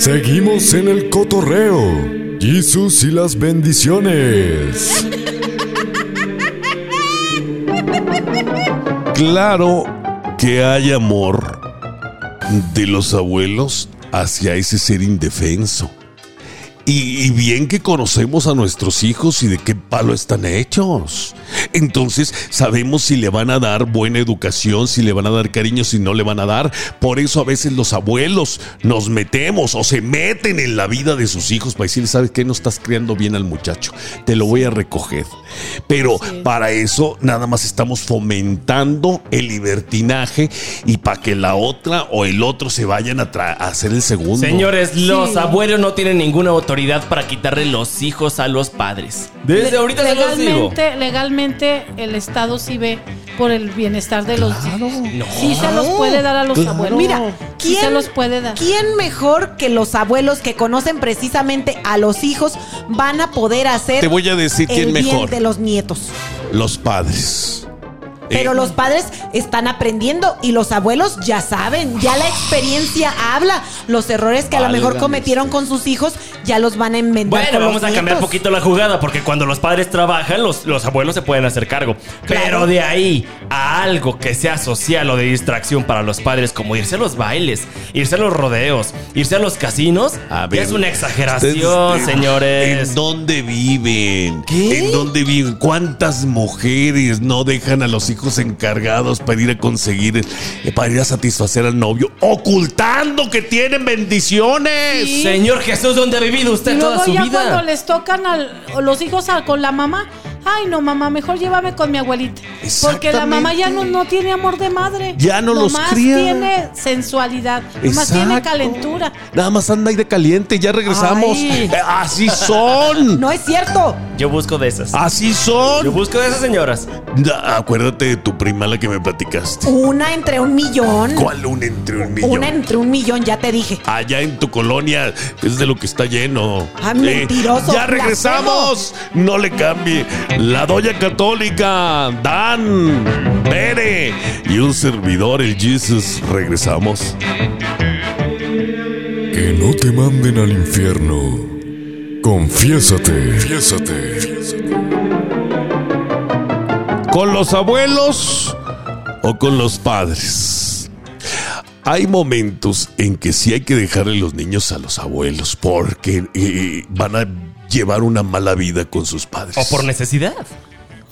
Seguimos en el cotorreo. Jesús y las bendiciones. Claro que hay amor de los abuelos hacia ese ser indefenso. Y, y bien que conocemos a nuestros hijos y de qué palo están hechos. Entonces sabemos si le van a dar buena educación, si le van a dar cariño, si no le van a dar. Por eso a veces los abuelos nos metemos o se meten en la vida de sus hijos para decirle, ¿sabes qué? No estás criando bien al muchacho. Te lo voy a recoger. Pero para eso nada más estamos fomentando el libertinaje y para que la otra o el otro se vayan a, tra- a hacer el segundo. Señores, los Sí. abuelos no tienen ninguna autoridad para quitarle los hijos a los padres. Desde Le- ahorita se los digo. legalmente el Estado sí ve por el bienestar de los hijos. Sí se los puede dar a los Claro. abuelos. Mira, sí ¿quién, se los puede dar. ¿quién mejor que los abuelos que conocen precisamente a los hijos van a poder hacer Te voy a decir el quién bien mejor. de los nietos? Los padres. Pero Eh, los padres están aprendiendo y los abuelos ya saben, ya la experiencia habla. Los errores que a lo mejor cometieron con sus hijos ya los van a enmendar. Bueno, con vamos los a cambiar nietos. poquito la jugada porque cuando los padres trabajan, los, los abuelos se pueden hacer cargo. Claro. Pero de ahí a algo que sea social o de distracción para los padres, como irse a los bailes, irse a los rodeos, irse a los casinos, A ver, es una exageración, ustedes, eh, señores. ¿En dónde viven? ¿Qué? ¿En dónde viven? ¿Cuántas mujeres no dejan a los hijos encargados para ir a conseguir, eh, para ir a satisfacer al novio, ocultando que tienen bendiciones? Sí. Señor Jesús, ¿dónde ha vivido usted Y toda su ya vida? cuando les tocan a los hijos a- con la mamá, ay no mamá, mejor llévame con mi abuelita. Porque la mamá ya no, no tiene amor de madre. Ya no los Nomás cría. tiene sensualidad, nomás tiene calentura. Nada más anda ahí de caliente, ya regresamos. Ay. Eh, así son. No es cierto. Yo busco de esas. Así Yo son. busco de esas señoras. Da- Acuérdate de tu prima la que me platicaste. Una entre un millón. ¿Cuál una entre un millón? Una entre un millón, ya te dije. Allá en tu colonia es de lo que está lleno. Ah, mentiroso, ya regresamos. No le cambie. La doña católica, Dan, Pere y un servidor, el Jesus. Regresamos. Que no te manden al infierno. Confiésate. Confiésate. ¿Con los abuelos o con los padres? Hay momentos en que sí hay que dejarle los niños a los abuelos porque eh, van a llevar una mala vida con sus padres. O por necesidad.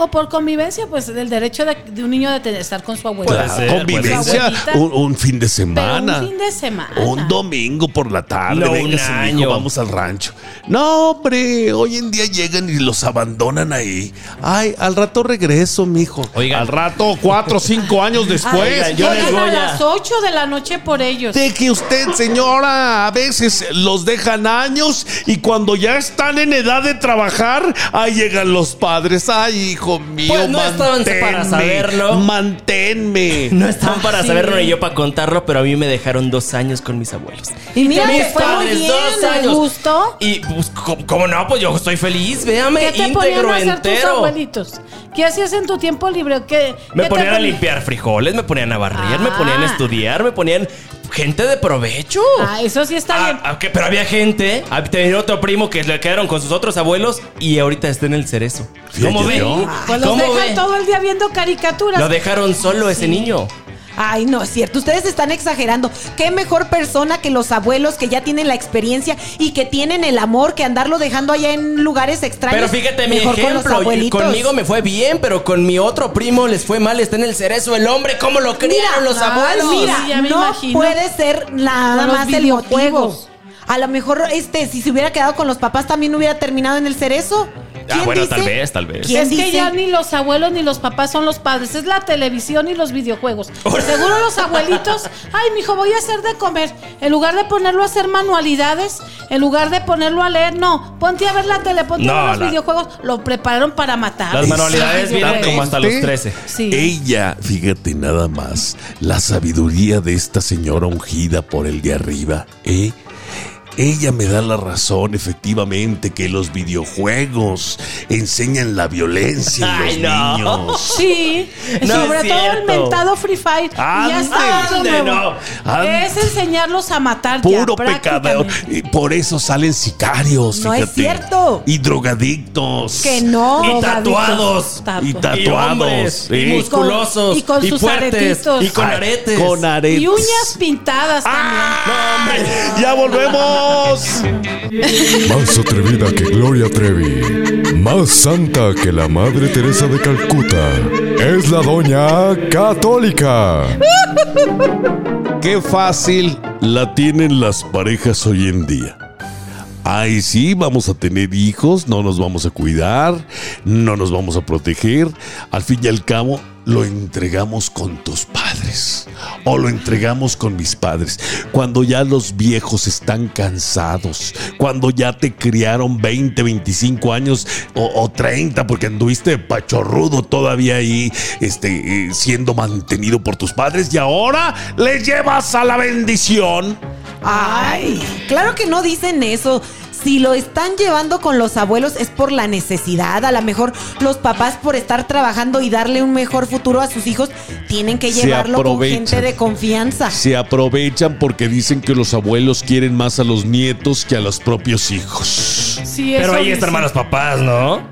O por convivencia, pues el derecho de, de un niño de tener- estar con su. Puede ser, convivencia, puede ser. un, un fin de Pero semana. un fin de semana. Un domingo por la tarde, No, véngase, un año. vamos al rancho. No, hombre, hoy en día llegan y los abandonan ahí. Ay, al rato regreso, mijo. Oigan. Al rato, cuatro o cinco años después. Oigan, yo les Llegan voy a las 8 de la noche por ellos. Deje usted, señora. A veces los dejan años y cuando ya están en edad de trabajar, ahí llegan los padres. Ay, hijo mío, Pues no estaban para saberlo. Manténme. No estaban para saberlo ni yo para contarlo, pero a mí me dejaron dos años con mis abuelos. Y mira, Mis fue muy bien. dos ¿te años. gustó? Y, pues, ¿cómo, no? Pues yo estoy feliz, véame, ¿Qué te ponían íntegro a hacer tus entero. abuelitos? ¿Qué hacías en tu tiempo libre? ¿Qué, Me qué te ponían a limpiar frijoles, me ponían a barrer, me Ah. ponían a estudiar, me ponían gente de provecho. Ah, eso sí está Ah, bien. ah, pero había gente, ah, tenía otro primo que le quedaron con sus otros abuelos y ahorita está en el cerezo. ¿Cómo Fíjate ve? yo. Pues los ¿Cómo dejan ve? todo el día viendo caricaturas. Lo dejaron solo ese niño. Ay, no es cierto. Ustedes están exagerando. Qué mejor persona que los abuelos que ya tienen la experiencia y que tienen el amor que andarlo dejando allá en lugares extraños. Pero fíjate mi Mejor con los ejemplo, abuelitos. conmigo me fue bien, pero con mi otro primo les fue mal, está en el cerezo el hombre, ¿cómo lo criaron los ay, abuelos? Mira, Sí, no imagino. puede ser nada Con más el videojuegos. motivo. A lo mejor, este, si se hubiera quedado con los papás, también hubiera terminado en el cerezo. Ah, ¿Quién bueno, dice? tal vez, tal vez. ¿Quién es que dice? ya ni los abuelos ni los papás son los padres, es la televisión y los videojuegos. Seguro los abuelitos, ay, mijo, voy a hacer de comer. En lugar de ponerlo a hacer manualidades, en lugar de ponerlo a leer, no, ponte a ver la tele, ponte a ver los la- videojuegos. Lo prepararon para matar. Las manualidades Sí, vienen como hasta los 13. Sí. Ella, fíjate nada más, la sabiduría de esta señora ungida por el de arriba, ¿eh? Ella me da la razón, efectivamente, que los videojuegos enseñan la violencia en los Ay, no. niños. Sí, No sobre es todo el mentado Free Fire. Y ya no. Es enseñarlos a matar ya, Puro pecado. prácticamente. Y Por eso salen sicarios. No es cierto. Y drogadictos. Que no. Y tatuados. Tatu- Y Y tatuados. hombres. Y sí. musculosos. Y con sus fuertes. aretitos. Y con aretes. Con aretes. Y uñas pintadas también. ¡Ya volvemos! Más atrevida que Gloria Trevi. Más santa que la Madre Teresa de Calcuta. Es la Doña Católica. Qué fácil la tienen las parejas hoy en día. Ay, sí, vamos a tener hijos, no nos vamos a cuidar, no nos vamos a proteger. Al fin y al cabo, lo entregamos con tus padres o lo entregamos con mis padres. Cuando ya los viejos están cansados, cuando ya te criaron 20, 25 años o, o 30 porque anduviste pachorrudo todavía ahí, este, eh, siendo mantenido por tus padres y ahora les llevas a la bendición. Ay, claro que no dicen eso. Si lo están llevando con los abuelos es por la necesidad. A lo mejor los papás por estar trabajando y darle un mejor futuro a sus hijos tienen que llevarlo con aprovechan. gente de confianza. Se aprovechan porque dicen que los abuelos quieren más a los nietos que a los propios hijos. Sí, Pero ahí dicen. están malos papás, ¿no?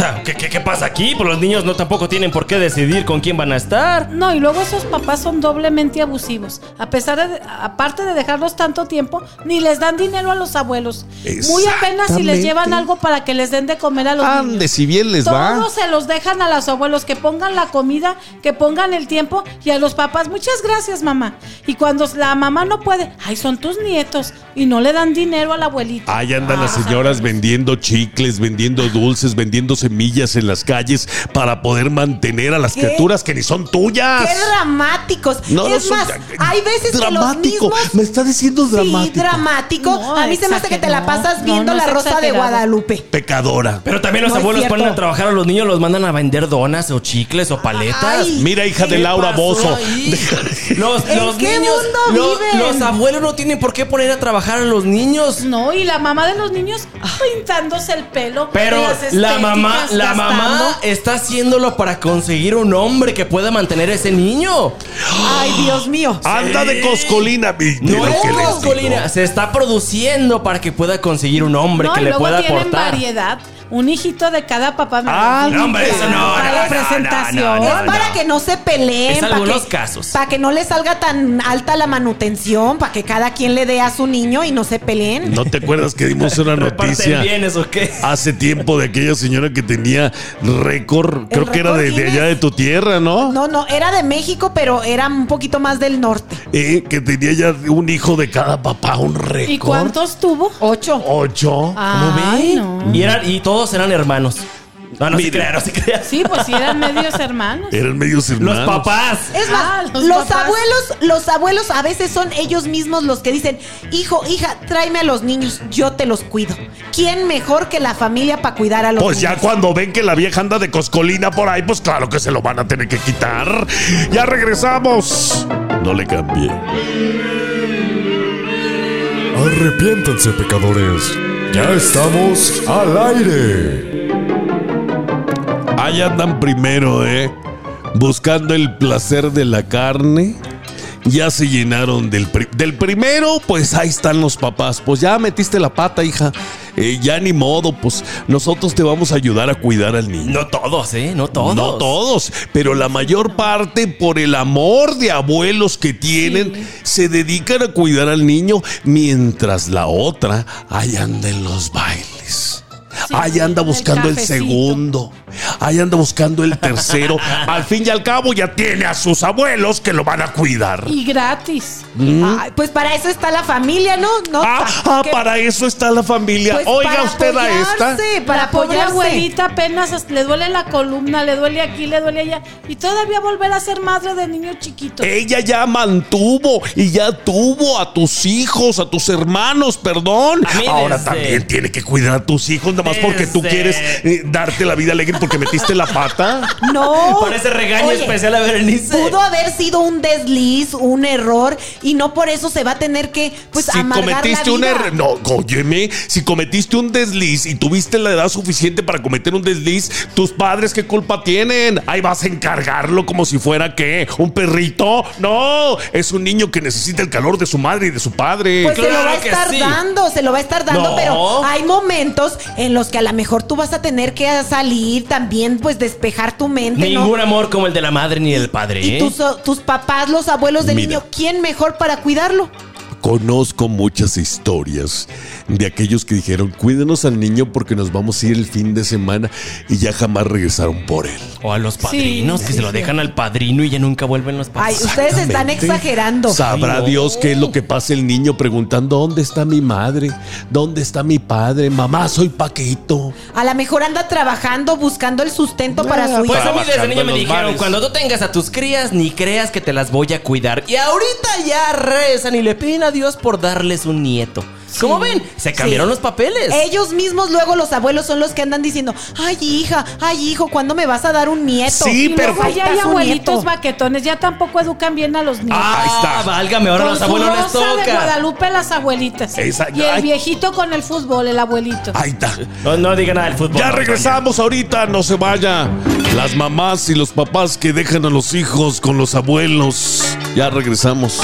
Sea, ¿qué, qué, qué pasa aquí? Pues los niños no tampoco tienen por qué decidir con quién van a estar. No, y luego esos papás son doblemente abusivos. A pesar de, aparte de dejarlos tanto tiempo, ni les dan dinero a los abuelos. Muy apenas si les llevan algo para que les den de comer a los Ande, niños. si bien les va. Todos se los dejan a los abuelos, que pongan la comida, que pongan el tiempo y a los papás, muchas gracias mamá. Y cuando la mamá no puede, ay, son tus nietos y no le dan dinero al abuelito. Ahí andan las señoras vendiendo chicles, vendiendo dulces, vendiendo semillas en las calles para poder mantener a las ¿Qué? criaturas que ni son tuyas. ¡Qué dramáticos! No, no es son- más, hay veces dramático. que los mismos... Me está diciendo dramático. Sí, dramático. No, a mí se me hace que te la pasas No, viendo no la es Rosa de. Guadalupe. Pecadora. Pero también los No es abuelos ponen a trabajar a los niños, los mandan a vender donas o chicles o paletas. Ay, Mira, hija de ¿Qué Laura Bozo. Los, ¿En los qué niños, mundo lo- viven? los abuelos no tienen por qué poner a trabajar a los niños. No, y la mamá de los niños pintándose el pelo. Pero la mamá, la mamá está haciéndolo para conseguir un hombre que pueda mantener a ese niño. Ay, Dios mío. Anda de coscolina. No es Coscolina, se está produciendo para que pueda conseguir un hombre No, que le luego pueda tienen aportar. variedad. Un hijito de cada papá. me Ah, no, hombre, eso no, Para no, la no, presentación. no, no, Es no. para que no se peleen. Es para algunos que- casos. Para que no le salga tan alta la manutención, para que cada quien le dé a su niño y no se peleen. ¿No te acuerdas que dimos una ¿Reparten noticia bienes o qué? hace tiempo de aquella señora que tenía récord? Creo que era de, allá de tu tierra, ¿no? No, no, era de México, pero era un poquito más del norte. Eh, que tenía ya un hijo de cada papá, un récord. ¿Y cuántos tuvo? Ocho. Ocho. No. Y, eran, y todos eran hermanos. No, no se crean, no se. Sí, pues sí, eran medios hermanos. Eran medios Los hermanos. papás. Es más, Ah, los, los papás. abuelos, los abuelos a veces son ellos mismos los que dicen, hijo, hija, tráeme a los niños, yo te los cuido. ¿Quién mejor que la familia para cuidar a los Pues ya cuando ven que la vieja anda de coscolina por ahí, pues claro que se lo van a tener que quitar. Ya regresamos. No le cambié. Arrepiéntanse, pecadores. Ya estamos al aire. Ahí andan primero, ¿eh? Buscando el placer de la carne. Ya se llenaron del, pri- del primero, pues ahí están los papás. Pues ya metiste la pata, hija. Eh, ya ni modo, pues nosotros te vamos a ayudar a cuidar al niño. No todos, ¿eh? No todos. No todos, pero la mayor parte por el amor de abuelos que tienen, se dedican a cuidar al niño, mientras la otra ahí anda en los bailes. Sí, ahí anda buscando el, segundo. Ahí anda buscando el tercero. al fin y al cabo ya tiene a sus abuelos que lo van a cuidar. Y gratis. Ay, pues para eso está la familia, ¿no? no Ah, ah, para eso está la familia. pues Oiga para usted a esta. Para pobre apoyarse. abuelita apenas le duele la columna, le duele aquí, le duele allá. Y todavía volver a ser madre de niño chiquito. Ella ya mantuvo y ya tuvo a tus hijos, a tus hermanos, perdón. Ahora también tiene que cuidar a tus hijos, nada más porque tú quieres eh, darte la vida alegre porque metiste la pata. No. Por ese regaño Oye, especial a Berenice. Pudo haber sido un desliz, un error, y no por eso se va a tener que, pues, si amargar cometiste la un vida. error, no, óyeme, si cometiste un desliz y tuviste la edad suficiente para cometer un desliz, tus padres qué culpa tienen? Ahí vas a encargarlo como si fuera qué, un perrito. No, es un niño que necesita el calor de su madre y de su padre. Pues se lo va a estar sí. dando, se lo va a estar dando, No. pero hay momentos en los que a lo mejor tú vas a tener que salir también, pues despejar tu mente, ¿no? Ningún amor como el de la madre ni del padre. Y ¿eh? tus, tus papás, los abuelos del Mira. niño, ¿quién mejor para cuidarlo? Conozco muchas historias de aquellos que dijeron, cuídenos al niño porque nos vamos a ir el fin de semana y ya jamás regresaron por él. O a los padrinos Sí, que sí, se lo sí. dejan al padrino y ya nunca vuelven los Ay, papás. ustedes están exagerando. Sabrá Ay, no. Dios qué es lo que pasa el niño preguntando, ¿dónde está mi madre? ¿Dónde está mi padre? Mamá, soy Paquito. A lo mejor anda trabajando, buscando el sustento para su Pues hijo. a mí desde niño me dijeron, bares. cuando tú tengas a tus crías, ni creas que te las voy a cuidar. Y ahorita ya rezan y le piden a Dios por darles un nieto. Como ven, se cambiaron Sí. los papeles. Ellos mismos luego los abuelos son los que andan diciendo, ay hija, ay hijo, ¿cuándo me vas a dar un nieto? Sí, Y pero- luego ya hay abuelitos nieto. baquetones, ya tampoco educan bien a los niños. ah, Ahí está. válgame, ahora Con los abuelos les rosa de toca. Guadalupe las abuelitas. Esa- y el ay. viejito con el fútbol, el abuelito. Ahí está. No, no diga nada del fútbol. Ya no, regresamos ahorita, no se vaya. Las mamás y los papás que dejan a los hijos con los abuelos. Ya regresamos.